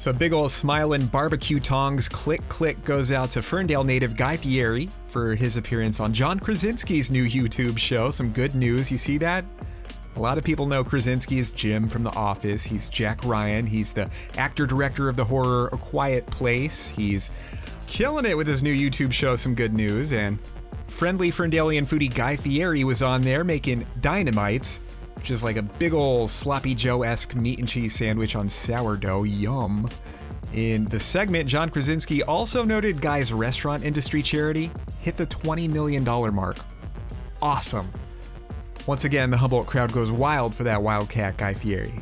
So big ol' smiling barbecue tongs click click goes out to Ferndale native Guy Fieri for his appearance on John Krasinski's new YouTube show. Some good news. You see that? A lot of people know Krasinski is Jim from The Office. He's Jack Ryan. He's the actor director of the horror A Quiet Place. He's killing it with his new YouTube show, Some Good News. And friendly Ferndalian foodie Guy Fieri was on there making dynamites, which is like a big ol' sloppy Joe esque meat and cheese sandwich on sourdough. Yum. In the segment, John Krasinski also noted Guy's restaurant industry charity hit the $20 million mark. Awesome. Once again, the Humboldt crowd goes wild for that Wildcat Guy Fieri.